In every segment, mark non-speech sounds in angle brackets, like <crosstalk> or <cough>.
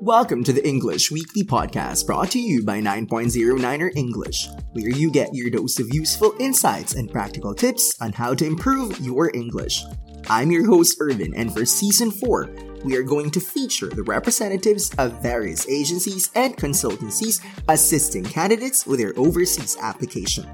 Welcome to the English Weekly Podcast brought to you by 9.09er English, where you get your dose of useful insights and practical tips on how to improve your English. I'm your host, Irvin, and for season 4, we are going to feature the representatives of various agencies and consultancies assisting candidates with their overseas application.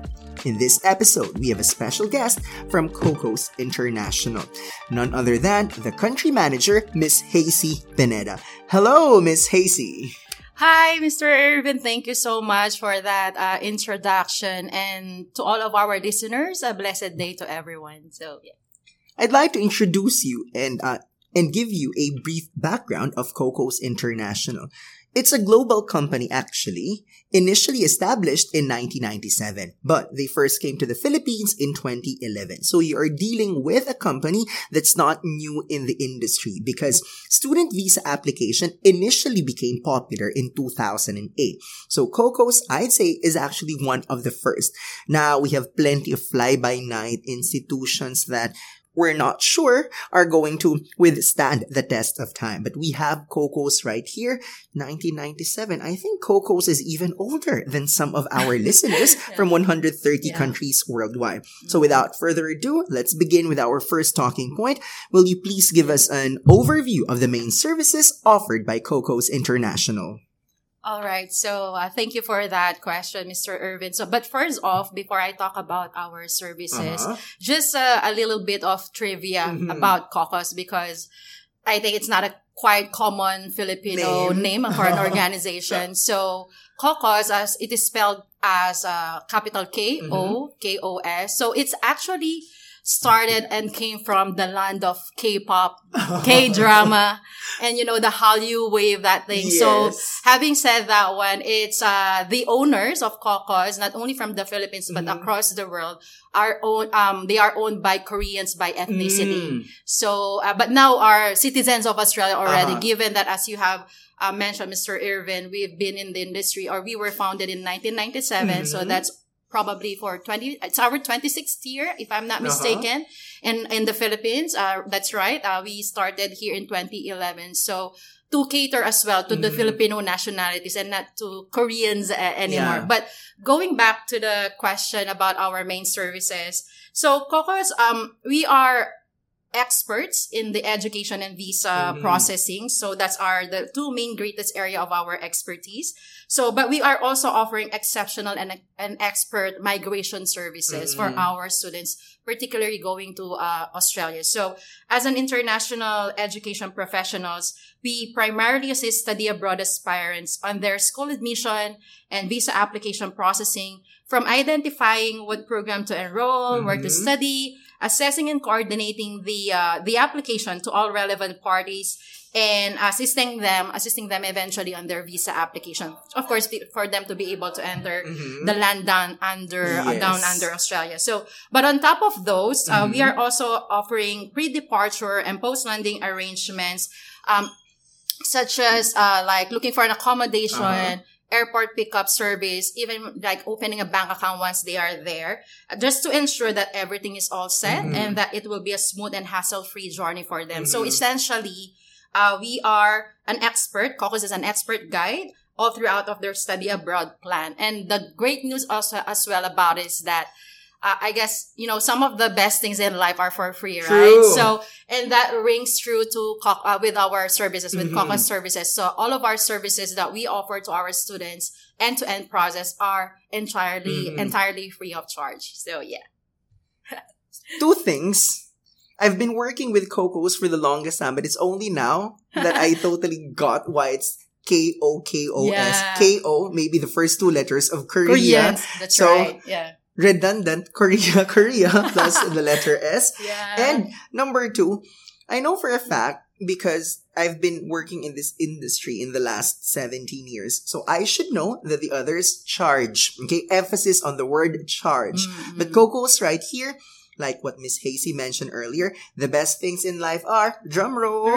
In this episode, we have a special guest from Kokos International, none other than the country manager, Miss Hazy Pineda. Hello, Miss Hazy. Hi, Mr. Irvin. Thank you so much for that uh, introduction. And to all of our listeners, a blessed day to everyone. So, yeah. I'd like to introduce you and uh, and give you a brief background of Kokos International. It's a global company actually, initially established in 1997, but they first came to the Philippines in 2011. So you are dealing with a company that's not new in the industry because student visa application initially became popular in 2008. So Kokos, I'd say, is actually one of the first. Now we have plenty of fly-by-night institutions that we're not sure are going to withstand the test of time. But we have Kokos right here, 1997. I think Kokos is even older than some of our <laughs> listeners yeah. from 130 yeah. countries worldwide. Mm-hmm. So without further ado, let's begin with our first talking point. Will you please give us an overview of the main services offered by Kokos International? All right. So uh, thank you for that question, Mr. Irvin. So, but first off, before I talk about our services, uh-huh. just uh, a little bit of trivia mm-hmm. about Kokos because I think it's not a quite common Filipino name, name for an <laughs> organization. so Kokos, as it is spelled as uh, capital K O K O S. So it's actually started and came from the land of K-pop, K-drama, <laughs> and you know, the Hallyu wave, that thing. Yes. So having said that one, it's, uh, the owners of Kokos, not only from the Philippines, but mm. across the world are owned, um, they are owned by Koreans by ethnicity. Mm. So, uh, but now are citizens of Australia already, uh-huh. given that as you have, uh, mentioned, Mr. Irvin, we've been in the industry or we were founded in 1997. Mm-hmm. So that's probably for 20 it's our 26th year if i'm not uh-huh. mistaken uh-huh. in in the philippines uh, that's right uh, we started here in 2011 so to cater as well to mm-hmm. the filipino nationalities and not to koreans uh, anymore yeah. but going back to the question about our main services so kokos um we are experts in the education and visa mm-hmm. processing. So that's our the two main greatest area of our expertise. So, but we are also offering exceptional and, and expert migration services mm-hmm. for our students, particularly going to uh, Australia. So, as an international education professionals, we primarily assist study abroad aspirants on their school admission and visa application processing from identifying what program to enroll, mm-hmm. where to mm-hmm. study, assessing and coordinating the uh, the application to all relevant parties and assisting them assisting them eventually on their visa application of course for them to be able to enter mm-hmm. the land down under yes. uh, down under australia so but on top of those uh, mm-hmm. we are also offering pre-departure and post-landing arrangements um, such as uh, like looking for an accommodation uh-huh airport pickup service, even like opening a bank account once they are there, just to ensure that everything is all set mm-hmm. and that it will be a smooth and hassle-free journey for them. Mm-hmm. So essentially, uh, we are an expert. Kokos is an expert guide all throughout of their study abroad plan. And the great news also as well about it is that uh, I guess, you know, some of the best things in life are for free, right? True. So, and that rings true to, uh, with our services, with mm-hmm. services. So all of our services that we offer to our students, end to end process are entirely, mm-hmm. entirely free of charge. So yeah. Two things. I've been working with Kokos for the longest time, but it's only now that I <laughs> totally got why it's K O K O S. K O, maybe the first two letters of Korea. Koreans, that's so, right. Yeah redundant Korea, <laughs> Korea plus the <laughs> letter S. Yeah. And number two, I know for a fact because I've been working in this industry in the last 17 years. So I should know that the others charge. Okay. Emphasis on the word charge. Mm-hmm. But Kokos right here, like what Miss Hazy mentioned earlier, the best things in life are, drum roll,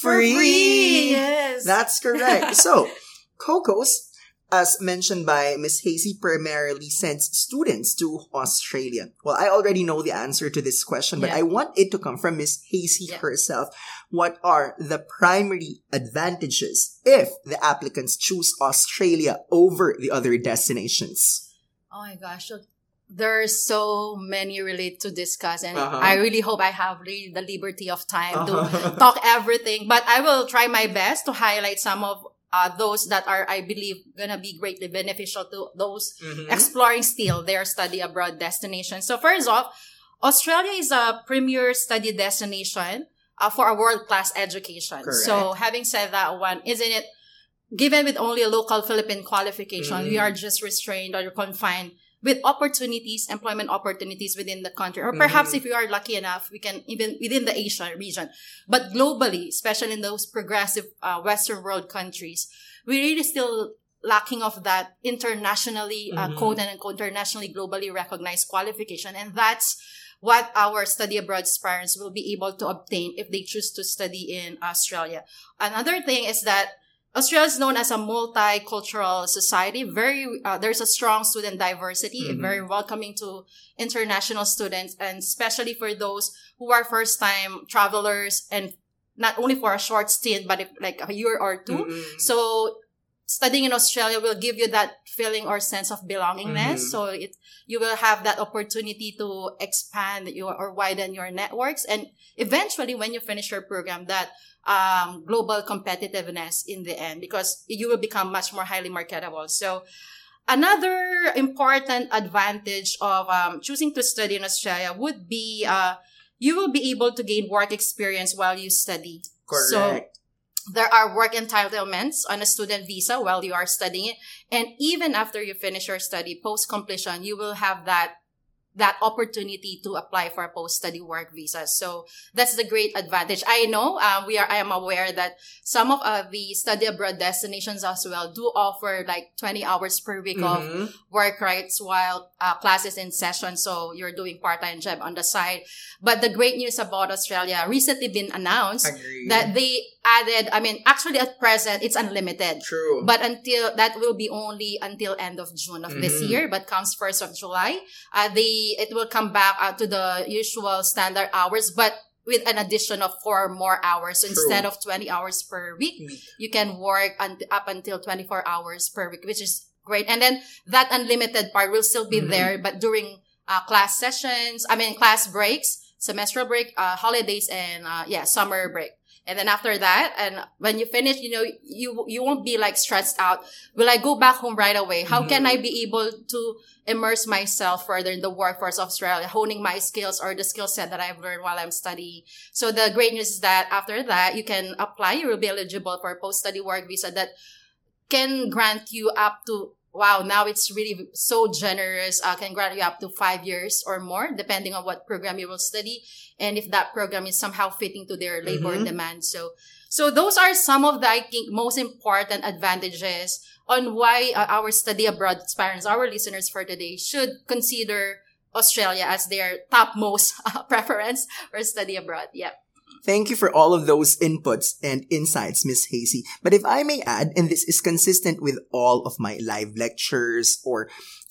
free. free. Yes. That's correct. <laughs> so, Kokos as mentioned by Miss Hazy, primarily sends students to Australia. Well, I already know the answer to this question, but yeah. I want it to come from Miss Hazy yeah. herself. what are the primary advantages if the applicants choose Australia over the other destinations? Oh my gosh. There's so many really to discuss and uh-huh. I really hope I have really the liberty of time uh-huh. to <laughs> talk everything, but I will try my best to highlight some of uh, those that are, I believe, gonna be greatly beneficial to those mm-hmm. exploring still their study abroad destination. So first off, Australia is a premier study destination uh, for a world-class education. Correct. So having said that one, isn't it, given with only a local Philippine qualification, mm. we are just restrained or confined with opportunities, employment opportunities within the country. Or perhaps mm. if we are lucky enough, we can even within the Asia region. But globally, especially in those progressive uh, Western world countries, we really still lacking of that internationally, uh, mm-hmm. quote unquote, internationally, globally recognized qualification. And that's what our study abroad aspirants will be able to obtain if they choose to study in Australia. Another thing is that Australia is known as a multicultural society. Very, uh, there's a strong student diversity, mm-hmm. very welcoming to international students, and especially for those who are first time travelers and not only for a short stint, but if, like a year or 2 mm-hmm. So studying in Australia will give you that feeling or sense of belongingness. Mm-hmm. So it, you will have that opportunity to expand your or widen your networks. And eventually when you finish your program, that, um, global competitiveness in the end, because you will become much more highly marketable. So, Another important advantage of um, choosing to study in Australia would be uh, you will be able to gain work experience while you study. Correct. So there are work entitlements on a student visa while you are studying. And even after you finish your study, post completion, you will have that that opportunity to apply for a post-study work visa. So that's the great advantage. I know um, we are. I am aware that some of uh, the study abroad destinations as well do offer like 20 hours per week mm-hmm. of work rights while uh, classes in session. So you're doing part-time job on the side. But the great news about Australia recently been announced Agreed. that they added. I mean, actually at present it's unlimited. True. But until that will be only until end of June of mm-hmm. this year. But comes first of July, uh, it will come back uh, to the usual standard hours, but with an addition of four more hours. So instead of 20 hours per week, week. you can work un- up until 24 hours per week, which is great. And then that unlimited part will still be mm-hmm. there, but during uh, class sessions, I mean, class breaks, semester break, uh, holidays, and uh, yeah, summer break. And then after that, and when you finish, you know, you, you won't be like stressed out. Will I go back home right away? How mm-hmm. can I be able to immerse myself further in the workforce of Australia, honing my skills or the skill set that I've learned while I'm studying? So the great news is that after that, you can apply. You will be eligible for a post-study work visa that can grant you up to wow, now it's really so generous. Uh, can grant you up to five years or more, depending on what program you will study, and if that program is somehow fitting to their labor mm-hmm. demand. So, so those are some of the I think most important advantages on why uh, our study abroad aspirants, our listeners for today, should consider Australia as their topmost uh, <laughs> preference for study abroad. Yeah. Thank you for all of those inputs and insights, Miss Hazy. But if I may add, and this is consistent with all of my live lectures or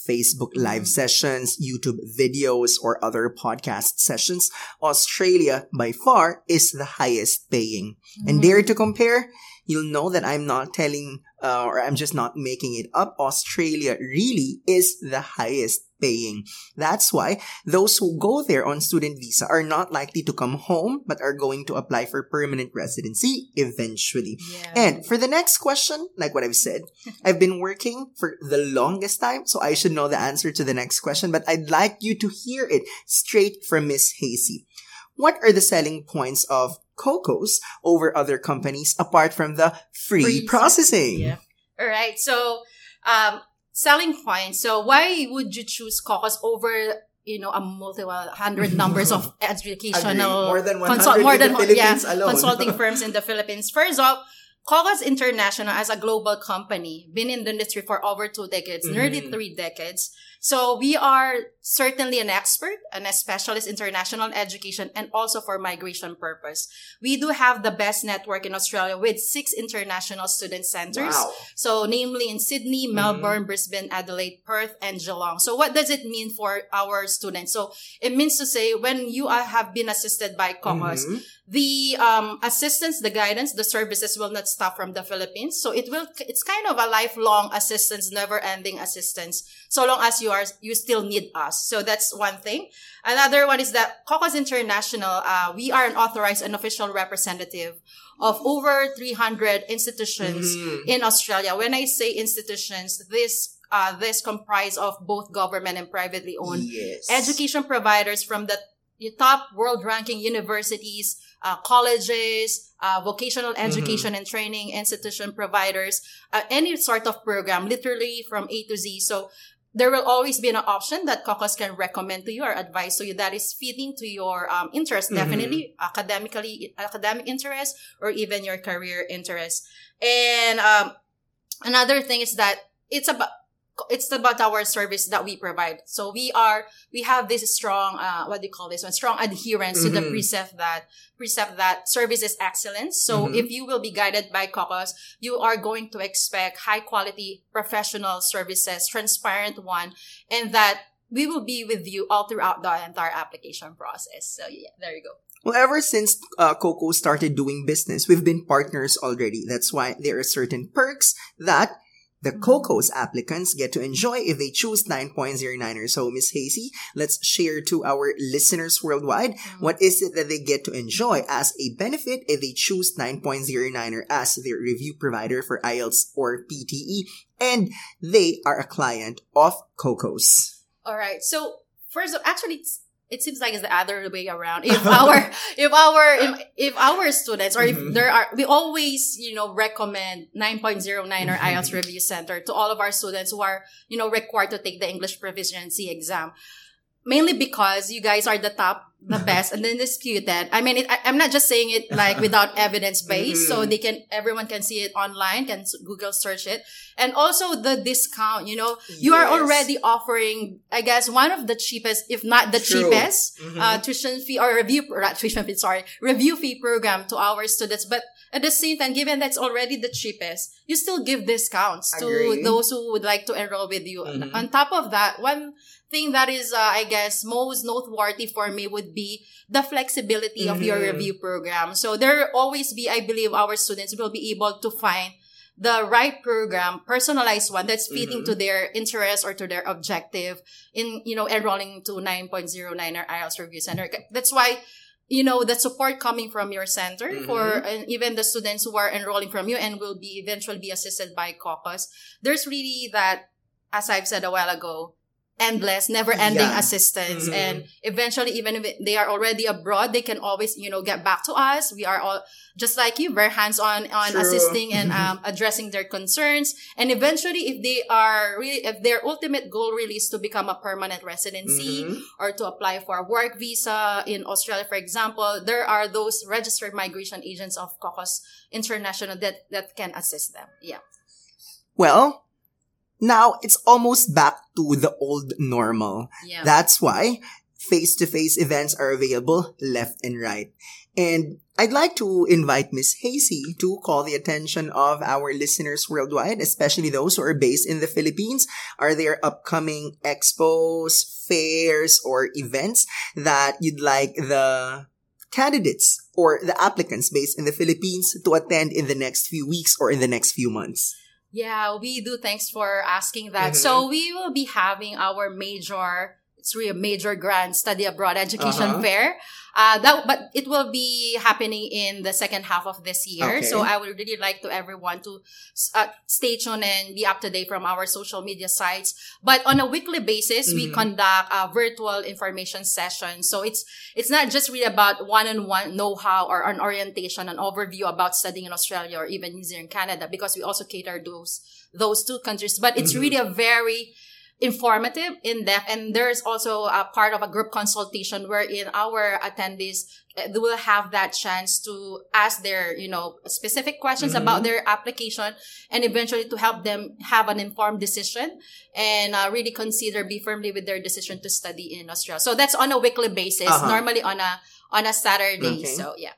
Facebook live sessions, YouTube videos, or other podcast sessions, Australia by far is the highest paying. Mm-hmm. And dare to compare, you'll know that I'm not telling uh, or I'm just not making it up. Australia really is the highest paying. That's why those who go there on student visa are not likely to come home, but are going to apply for permanent residency eventually. Yeah. And for the next question, like what I've said, <laughs> I've been working for the longest time, so I should know the answer to the next question, but I'd like you to hear it straight from Miss Hazy. What are the selling points of Kokos over other companies apart from the free, free processing? Yeah. All right. So, um, selling points. So why would you choose Kokos over you know, a multiple hundred <laughs> numbers of educational more than 100 consult, more than, yeah, consulting <laughs> firms in the Philippines. First off, Kokos International as a global company, been in the industry for over two decades, mm-hmm. nearly three decades. So we are certainly an expert and a specialist in international education and also for migration purpose. We do have the best network in Australia with six international student centers. Wow. So namely in Sydney, mm-hmm. Melbourne, mm-hmm. Brisbane, Adelaide, Perth, and Geelong. So what does it mean for our students? So it means to say when you are, have been assisted by Kokos, mm-hmm the um, assistance, the guidance, the services will not stop from the Philippines. So it will, it's kind of a lifelong assistance, never ending assistance, so long as you are, you still need us. So that's one thing. Another one is that Kokos International, uh, we are an authorized and official representative of over 300 institutions mm-hmm. in Australia. When I say institutions, this uh, this comprise of both government and privately owned yes. education providers from the top world ranking universities, uh, colleges, uh, vocational mm-hmm. education mm-hmm. and training institution providers, uh, any sort of program, literally from A to Z. So there will always be an option that Kokos can recommend to you or advise to you that is fitting to your um, interest, mm-hmm. definitely academically, academic interest, or even your career interest. And um, another thing is that it's about it's about our service that we provide. So we are, we have this strong, uh, what do you call this one? Strong adherence mm-hmm. to the mm-hmm. precept that, precept that service is excellence. So mm-hmm. if you will be guided by Kokos, you are going to expect high quality professional services, transparent one, and that we will be with you all throughout the entire application process. So yeah, there you go. Well, ever since uh, Coco started doing business, we've been partners already. That's why there are certain perks that the KOKOS applicants get to enjoy if they choose 9.09er. So, Miss Hazy, let's share to our listeners worldwide mm-hmm. what is it that they get to enjoy as a benefit if they choose 9.09er as their review provider for IELTS or PTE and they are a client of KOKOS. All right. So, first, of actually, it seems like it's the other way around. <laughs> If our, if our, if, if our students or if mm-hmm. there are, we always, you know, recommend 9.09 mm-hmm. or IELTS Review Center to all of our students who are, you know, required to take the English proficiency exam mainly because you guys are the top, the <laughs> best, and then disputed. I mean, it, I, am not just saying it like without evidence base, so mm-hmm. they can, everyone can see it online, can Google search it. And also the discount, you know, you yes. are already offering, I guess, one of the cheapest, if not the True. cheapest, mm-hmm. uh, tuition fee or review, not tuition fee, sorry, review fee program to our students. But at the same time, given that's already the cheapest, you still give discounts to those who would like to enroll with you. Mm-hmm. On top of that, one, thing that is, uh, I guess, most noteworthy for me would be the flexibility mm-hmm. of your mm-hmm. review program. So there always be, I believe, our students will be able to find the right program, personalized one that's fitting mm-hmm. to their interest or to their objective in, you know, enrolling to 9.09 or IELTS Review Center. That's why you know the support coming from your center mm-hmm. for and even the students who are enrolling from you and will be eventually be assisted by Kokos there's really that as i've said a while ago endless, never ending yeah. assistance. Mm-hmm. And eventually, even if they are already abroad, they can always, you know, get back to us. We are all just like you, very hands on, on True. assisting and, um, addressing their concerns. And eventually, if they are really, if their ultimate goal really is to become a permanent residency mm-hmm. or to apply for a work visa in Australia, for example, there are those registered migration agents of Kokos International that, that can assist them. Yeah. Well, now it's almost back to the old normal. Yeah. That's why face-to-face events are available left and right. And I'd like to invite Miss Hazy to call the attention of our listeners worldwide, especially those who are based in the Philippines. Are there upcoming expos, fairs, or events that you'd like the candidates or the applicants based in the Philippines to attend in the next few weeks or in the next few months? Yeah, we do. Thanks for asking that. Mm-hmm. So we will be having our major, it's really a major grand study abroad education uh-huh. fair. Uh, that, but it will be happening in the second half of this year. Okay. So I would really like to everyone to uh, stay tuned and be up to date from our social media sites. But on a weekly basis, mm-hmm. we conduct a virtual information session. So it's, it's not just really about one-on-one know-how or an orientation, an overview about studying in Australia or even New Zealand, Canada, because we also cater those, those two countries. But it's mm-hmm. really a very, informative, in depth, and there's also a part of a group consultation wherein our attendees they will have that chance to ask their, you know, specific questions mm-hmm. about their application and eventually to help them have an informed decision and uh, really consider, be firmly with their decision to study in Australia. So that's on a weekly basis, uh-huh. normally on a, on a Saturday. Okay. So yeah.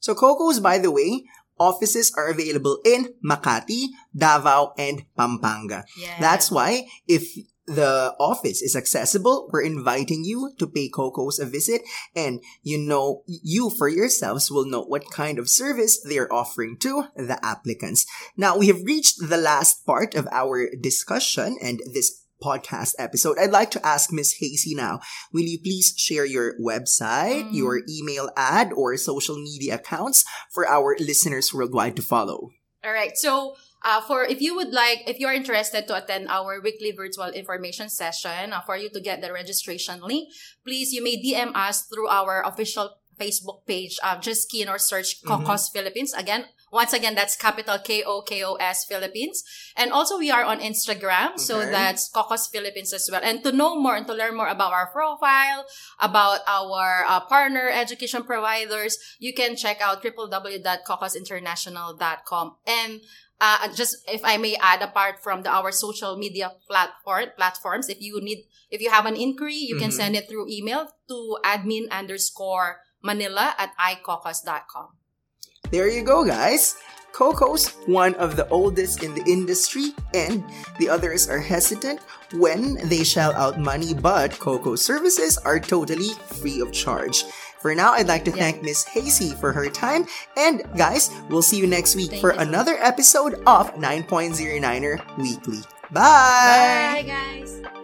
So Kokos, by the way, offices are available in Makati, Davao, and Pampanga. That's why if the office is accessible, we're inviting you to pay Kokos a visit and you know, you for yourselves will know what kind of service they're offering to the applicants. Now we have reached the last part of our discussion and this podcast episode. I'd like to ask Miss Hazy now. Will you please share your website, mm. your email ad, or social media accounts for our listeners worldwide to follow? All right. So, uh, for if you would like, if you're interested to attend our weekly virtual information session, uh, for you to get the registration link, please you may DM us through our official Facebook page. Uh, just key in or search Kokos mm-hmm. Philippines. Again, once again, that's capital K O K O S Philippines. And also we are on Instagram. Okay. So that's Kokos Philippines as well. And to know more and to learn more about our profile, about our uh, partner education providers, you can check out www.kokosinternational.com. And uh, just if I may add, apart from the, our social media platform platforms, if you need, if you have an inquiry, you mm-hmm. can send it through email to admin underscore manila at icocos.com. There you go, guys. Kokos, one of the oldest in the industry, and the others are hesitant when they shell out money, but Coco's services are totally free of charge. For now, I'd like to yeah. thank Miss Hazy for her time. And guys, we'll see you next week thank for you. another episode of 9.09er Weekly. Bye! Bye, guys!